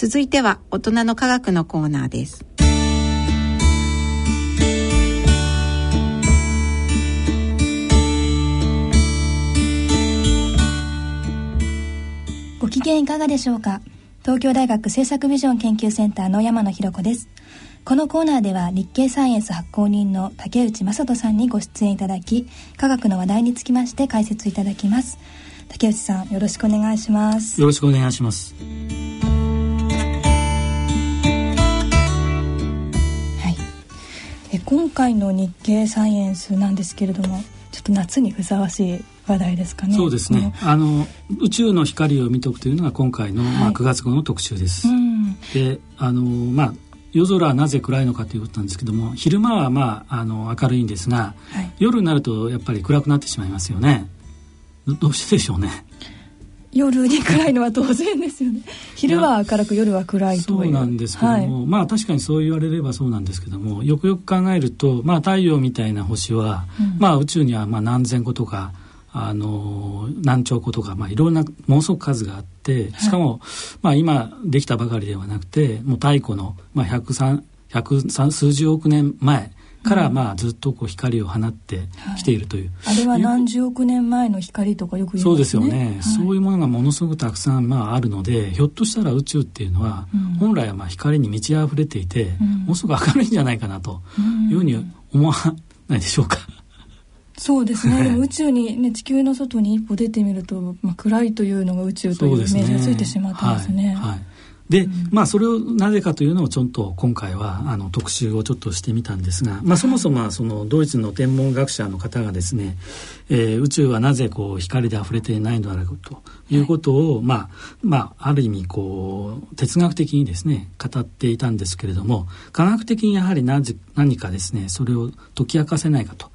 続いては大人の科学のコーナーです。ご機嫌いかがでしょうか？東京大学政策ビジョン研究センターの山野博子です。このコーナーでは日経サイエンス発行人の竹内正人さんにご出演いただき科学の話題につきまして解説いただきます。竹内さんよろしくお願いします。よろしくお願いします今回の日経サイエンスなんですけれどもちょっと夏にふさわしい話題ですかね。そうですね。あの宇宙の光を見とくというのが今回の、はい、まあ、9月号の特集です、うん、であのまあ夜空はなぜ暗いのかということなんですけども昼間はまああの明るいんですが、はい、夜になるとやっぱり暗くなってしまいますよね。どうしてでしょうね夜に暗いのは当然ですよね。昼は明るく夜は暗いとそうなんですけども、はい、まあ確かにそう言われればそうなんですけどもよくよく考えると、まあ、太陽みたいな星は、うん、まあ宇宙にはまあ何千個とかあの何兆個とか、まあ、いろんなものすごく数があってしかも、はい、まあ、今できたばかりではなくてもう太古の、まあ、103, 103数十億年前から、まあ、ずっとこう光を放ってきているという、はい、あれは何十億年前の光とかよく言いますね。そうですよね、はい、そういうものがものすごくたくさん、まあ、あるのでひょっとしたら宇宙っていうのは、うん、本来はまあ光に満ち溢れていて、うん、ものすごく明るいんじゃないかなというふうに思わないでしょうか。そうですね、でも宇宙に、ね、地球の外に一歩出てみると、まあ、暗いというのが宇宙というイメージがついてしまってますね。はい、はいで、うん、まあそれをなぜかというのをちょっと今回はあの特集をちょっとしてみたんですが、まあ、そもそもそのドイツの天文学者の方がですね、えー、宇宙はなぜこう光で溢れていないのだろうということを、はい、まあまあある意味こう哲学的にですね語っていたんですけれども科学的にやはり何何かですねそれを解き明かせないかと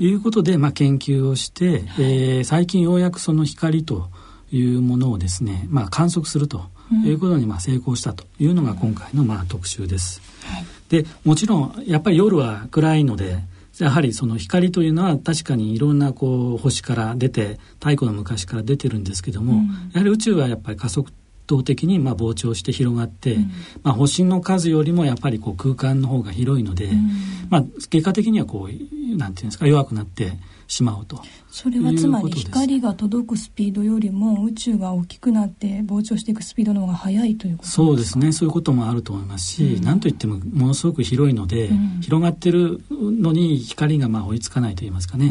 いうことで、うん、まあ研究をして、えー、最近ようやくその光というものをですね、まあ、観測するということにまあ成功したというのが今回のまあ特集です。はい、でもちろんやっぱり夜は暗いのでやはりその光というのは確かにいろんなこう星から出て太古の昔から出てるんですけども、うん、やはり宇宙はやっぱり加速度的にまあ膨張して広がって、うん、まあ、星の数よりもやっぱりこう空間の方が広いので、うん、まあ、結果的にはこうなんていうんですか弱くなってしまうと。それはつまり光が届くスピードよりも宇宙が大きくなって膨張していくスピードの方が速いということそうですね。そういうこともあると思いますし、うん、なんといってもものすごく広いので、うん、広がってるのに光がまあ追いつかないといいますかね、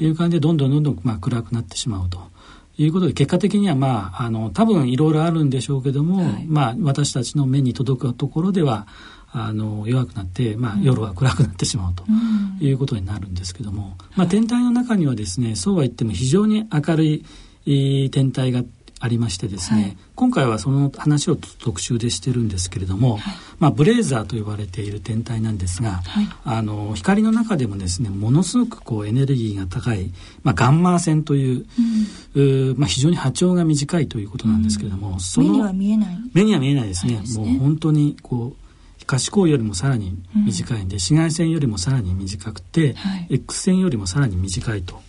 うん、いう感じでどんどんどんどんまあ暗くなってしまうと。いうことで結果的にはまああの多分いろいろあるんでしょうけども、はい、まあ私たちの目に届くところではあの弱くなって、まあ、夜は暗くなってしまうということになるんですけども、まあ、天体の中にはですねそうは言っても非常に明るい天体がありましてですね、はい、今回はその話を特集でしてるんですけれども、はい、まあ、ブレーザーと呼ばれている天体なんですが、はい、あの光の中でもですねものすごくこうエネルギーが高い、まあ、ガンマ線といううん、まあ、非常に波長が短いということなんですけれども、うん、その目には見えない。目には見えないですね、ね、もう本当にこう可視光よりもさらに短いんで、うん、紫外線よりもさらに短くて、はい、X 線よりもさらに短いと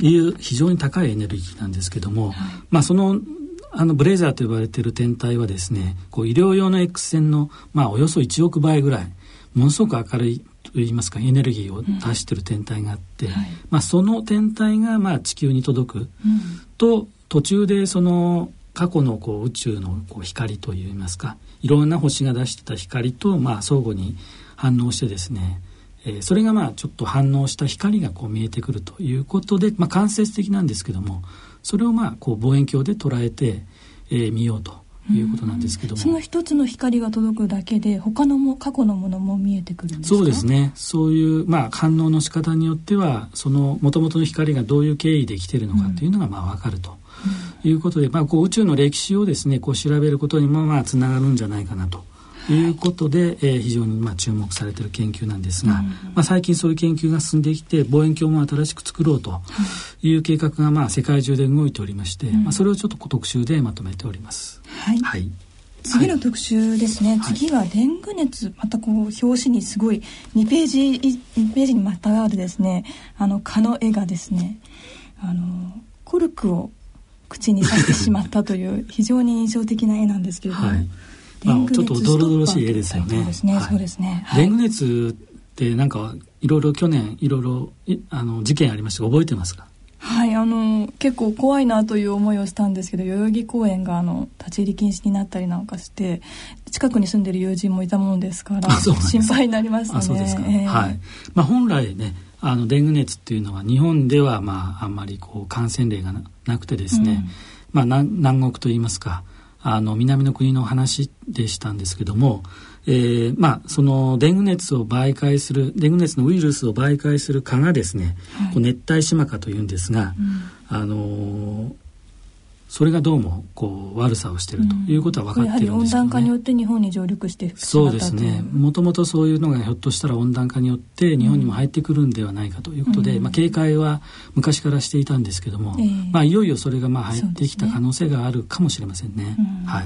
いう非常に高いエネルギーなんですけども、はい、まあそのあのブレーザーと呼ばれている天体はですねこう医療用の X 線の、まあ、およそ1億倍ぐらいものすごく明るいといいますかエネルギーを出している天体があって、うん。はい、まあ、その天体がまあ地球に届くと、うん、途中でその過去のこう宇宙のこう光といいますかいろんな星が出してた光とまあ相互に反応してですね、えー、それがまあちょっと反応した光がこう見えてくるということで、まあ、間接的なんですけどもそれをまあこう望遠鏡で捉えて、えー、見ようということなんですけども、その一つの光が届くだけで他のも過去のものも見えてくるんですそうですね。そういうまあ反応の仕方によってはそのもともとの光がどういう経緯で来てるのかというのがまあ分かると。いうことで、まあ、こう宇宙の歴史をですねこう調べることにもまあつながるんじゃないかなと。い。うことで、はい、えー、非常にまあ注目されている研究なんですが、うん、まあ、最近そういう研究が進んできて望遠鏡も新しく作ろうとい。う計画がまあ世界中で動いておりまして、うん、まあ、それをちょっと特集でまとめております。はい、はい。次の特集ですね、はい、次はデング熱またこう表紙にすごい2ページ2ページにまたあるですねあの蚊の絵がですねあのコルクを口にさしてしまったという 非常に印象的な絵なんですけれども、はい、まあ、ちょっとおどろどろしい絵ですよね。そうですね、はい、そうですね。デング熱ってなんかいろいろ去年いろいろあの事件ありました覚えてますか？はいあの結構怖いなという思いをしたんですけど代々木公園があの立ち入り禁止になったりなんかして近くに住んでる友人もいたものですから心配になりましたね。そうですか、えー、はい。まあ、本来ねあのデング熱っていうのは日本ではまああんまりこう感染例がなくてですね、うん、まあ南南国といいますかあの南の国の話でしたんですけどもえー、まあそのデング熱を媒介するデング熱のウイルスを媒介する蚊がですね、はい、こう熱帯島蚊というんですが、うん、あのー、それがどうもこう悪さをしているということは分かっているんですよね、温暖化によって日本に上陸してそうですね。もともとそういうのがひょっとしたら温暖化によって日本にも入ってくるんではないかということで、うん、まあ、警戒は昔からしていたんですけども、えー、まあ、いよいよそれがまあ入ってきた可能性があるかもしれませんね。ねはい。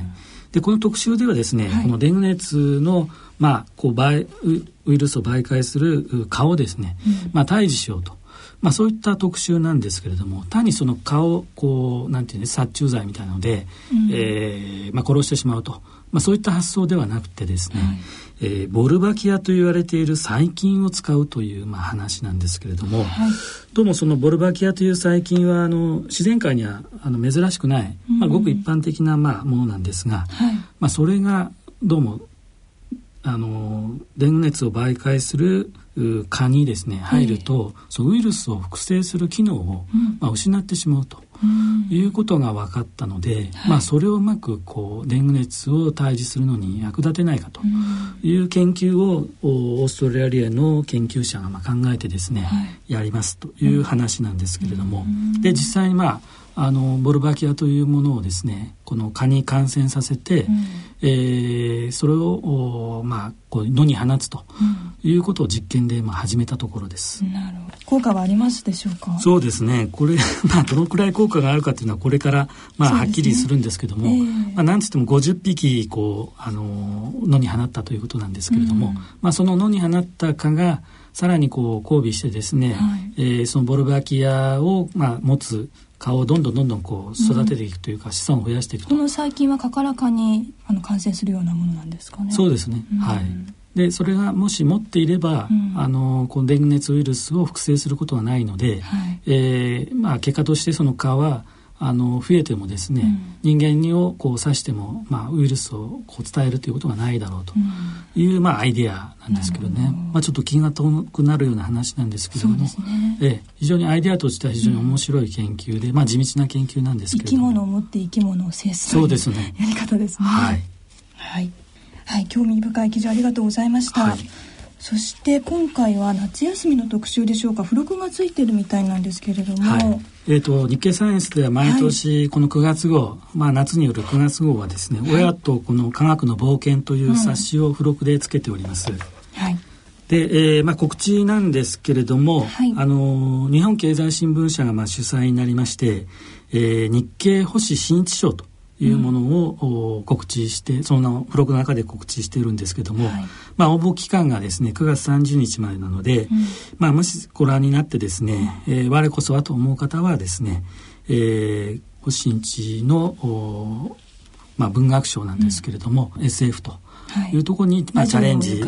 でこの特集ではですね、はい、このデング熱の、まあ、こうウイルスを媒介する蚊をですね、うん、まあ、退治しようと。まあ、そういった特集なんですけれども単にその蚊をこうなんていうね殺虫剤みたいなので、うん、えー、まあ、殺してしまうと、まあ、そういった発想ではなくてですね、はい、えー、ボルバキアと言われている細菌を使うという、まあ、話なんですけれども、はい、どうもそのボルバキアという細菌はあの自然界にはあの珍しくない、まあ、ごく一般的な、まあ、ものなんですが、はい、まあ、それがどうもあのデング熱を媒介する蚊にですね入ると、えー、そうウイルスを複製する機能を、うん、まあ、失ってしまうと。いうことが分かったので、はい、まあ、それをうまくこうデング熱を退治するのに役立てないかという研究をオーストラリアの研究者がまあ考えてですね、はい、やりますという話なんですけれども、で実際にまああのボルバキアというものをですねこの蚊に感染させて、うん、えー、それをまあこう野に放つということを実験でまあ始めたところです。なるほど。効果はありますでしょうか？そうですね。これ まあどのくらい効果があるかというのはこれからまあはっきりするんですけども、ねえ。ー、まあ、なんつっても50匹こうあの野に放ったということなんですけれども、うん、まあ、その野に放った蚊がさらにこう交尾してですね、はい、えー、そのボルバキアをまあ持つ顔をどんどんどんどんこう育てていくというか、うん、子孫を増やしていくと。この細菌はかからかにあの感染するようなものなんですかね。そうですね、うん、はいでそれがもし持っていれば、うん、あのこのデング熱ウイルスを複製することはないので、はい、えー、まあ、結果としてその蚊はあの増えてもですね、うん、人間をこう刺しても、まあ、ウイルスをこう伝えるということがないだろうと。いう、うん、まあ、アイデアなんですけどね、まあ、ちょっと気が遠くなるような話なんですけども、ね、え非常にアイデアとしては非常に面白い研究で、うん、まあ、地道な研究なんですけど生き物を持って生き物を制すそうですね。やり方ですね。はい、はい、はい、興味深い記事ありがとうございました。はい。そして今回は夏休みの特集でしょうか。付録がついてるみたいなんですけれども、はい、えーと、日経サイエンスでは毎年この9月号、はい、まあ、夏による9月号はですね「親とこの科学の冒険」という冊子を付録でつけております。はい。で、えーまあ、告知なんですけれども、はい、あの日本経済新聞社がまあ主催になりまして、えー、日経星新一賞というものを、告知してそのブログの中で告知しているんですけども、はい、まあ、応募期間がですね9月30日までなので、うん、まあ、もしご覧になってですね、えー、我こそはと思う方はですね、えー、星新のまあ、文学賞なんですけれども、うん、SF とい。うところに、まあ、チャレンジを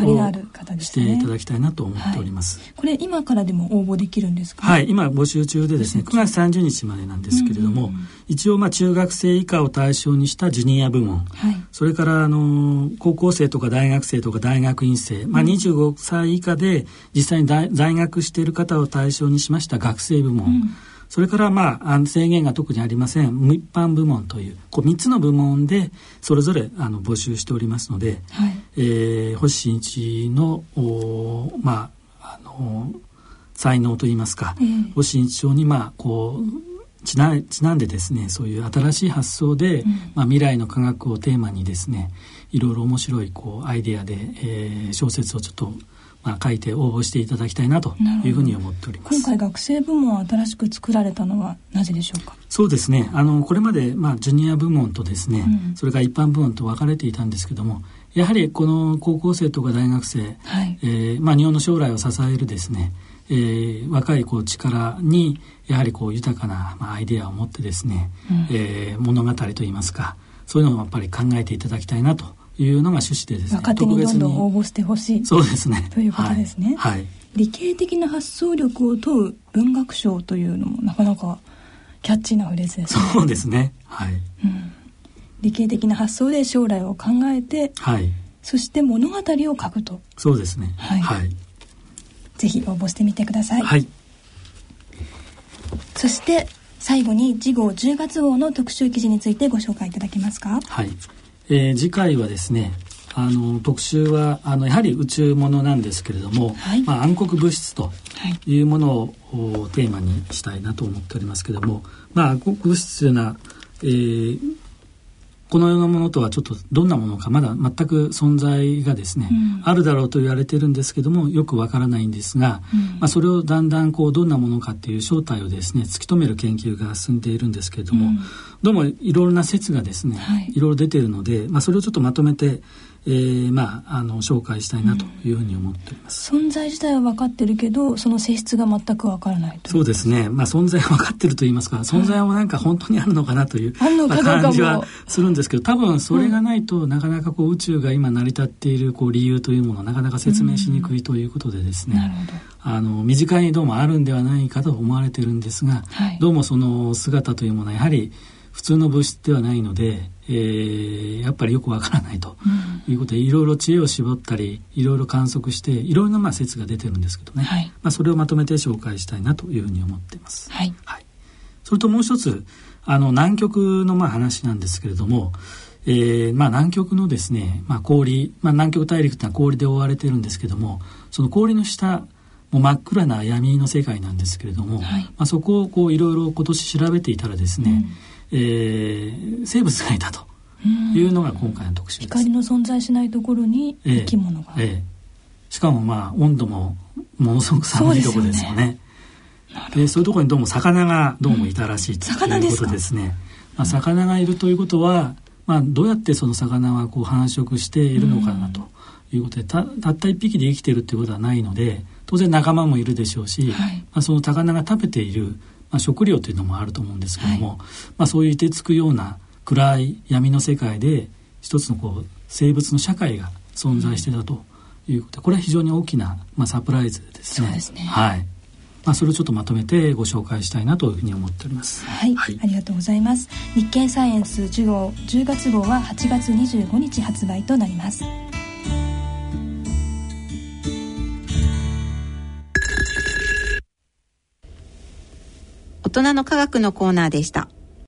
していただきたいなと思っております。はい、これ今からでも応募できるんですか、はい、今募集中でですね、9月30日までなんですけれども、一応まあ中学生以下を対象にしたジュニア部門、はい、それからあの高校生とか大学生とか大学院生、まあ25歳以下で実際に在学している方を対象にしました学生部門。うんそれからまあ制限が特にありません。一般部門というこう3つの部門でそれぞれあの募集しておりますので、はい、えー、星新一のおまああの才能といいますか、えー、星新一賞にまあこうちなちなんでですねそういう新しい発想で、うん、まあ、未来の科学をテーマにですねいろいろ面白いこうアイデアで、えー、小説をちょっとまあ、書いて応募していただきたいなというふうに思っております。今回学生部門を新しく作られたのはなぜでしょうか？そうですね。あのこれまで、まあ、ジュニア部門とですね、うん、それから一般部門と分かれていたんですけどもやはりこの高校生とか大学生、はい、えー、まあ、日本の将来を支えるですねえー、若いこう力にやはりこう豊かな、まあ、アイデアを持ってですね、うん、えー、物語といいますかそういうのをやっぱり考えていただきたいなというのが趣旨でですね若手にどんどん応募してほしい。そうですね。ということですね、はい、はい、理系的な発想力を問う文学賞というのもなかなかキャッチーなフレーズですね。そうですね。はい、うん、理系的な発想で将来を考えて、はい、そして物語を書くと。そうですね。はい、はい、ぜひ応募してみてください。はい。そして最後に次号10月号の特集記事についてご紹介いただけますか？はい、えー、次回はですねあの特集はあのやはり宇宙ものなんですけれども、はい、まあ、暗黒物質とい。うものを、テーマにしたいなと思っておりますけれども、まあ、暗黒物質というのは、えー、このようなものとはちょっとどんなものかまだ全く存在がですね、うん、あるだろうと言われてるんですけどもよくわからないんですが、うん、まあ、それをだんだんこうどんなものかっていう正体をですね突き止める研究が進んでいるんですけれども、うん、どうもいろいろな説がですね、はい、いろいろ出ているので、まあ、それをちょっとまとめてえー、まああの紹介したいなというふうに思っております、うん、存在自体は分かってるけどその性質が全く分からないそうですね。まあ存在は分かってると言いますか。存在はなんか本当にあるのかなという、まあ、感じはするんですけど多分それがないと、なかなかこう宇宙が今成り立っているこう理由というものはなかなか説明しにくいということでですね、うん、あの身近にどうもあるんではないかと思われてるんですが、はい、どうもその姿というものはやはり普通の物質ではないので、えー、やっぱりよくわからないと。いうことで、いろいろ知恵を絞ったりいろいろ観測していろいろなまあ説が出てるんですけどね、はい、まあ、それをまとめて紹介したいなというふうに思っています。はい、はい、それともう一つあの南極のまあ話なんですけれども、えーまあ、南極のですね、まあ、氷、まあ、南極大陸というのは氷で覆われてるんですけどもその氷の下もう真っ暗な闇の世界なんですけれども、はい、まあ、そこをこういろいろ今年調べていたらですね、うんえー、生物がいたというのが今回の特集です。光の存在しないところに生き物が。えーえ。ー、しかもまあ温度もものすごく寒いところですよね。でそういうところにどうも魚がどうもいたらしいということですね。まあ、魚がいるということは、まあ、どうやってその魚はこう繁殖しているのかなということでたたった一匹で生きているということはないので当然仲間もいるでしょうし、はい、まあ、その魚が食べているまあ、食料というのもあると思うんですけども、はい、まあ、そういういてつくような暗い闇の世界で一つのこう生物の社会が存在してたということで、これは非常に大きな、まあ、サプライズですね。そうですねはいまあ、それをちょっとまとめてご紹介したいなというふうに思っております。はい、はい、ありがとうございます。日経サイエンス10号10月号は8月25日発売となります。大人の科学のコーナーでした。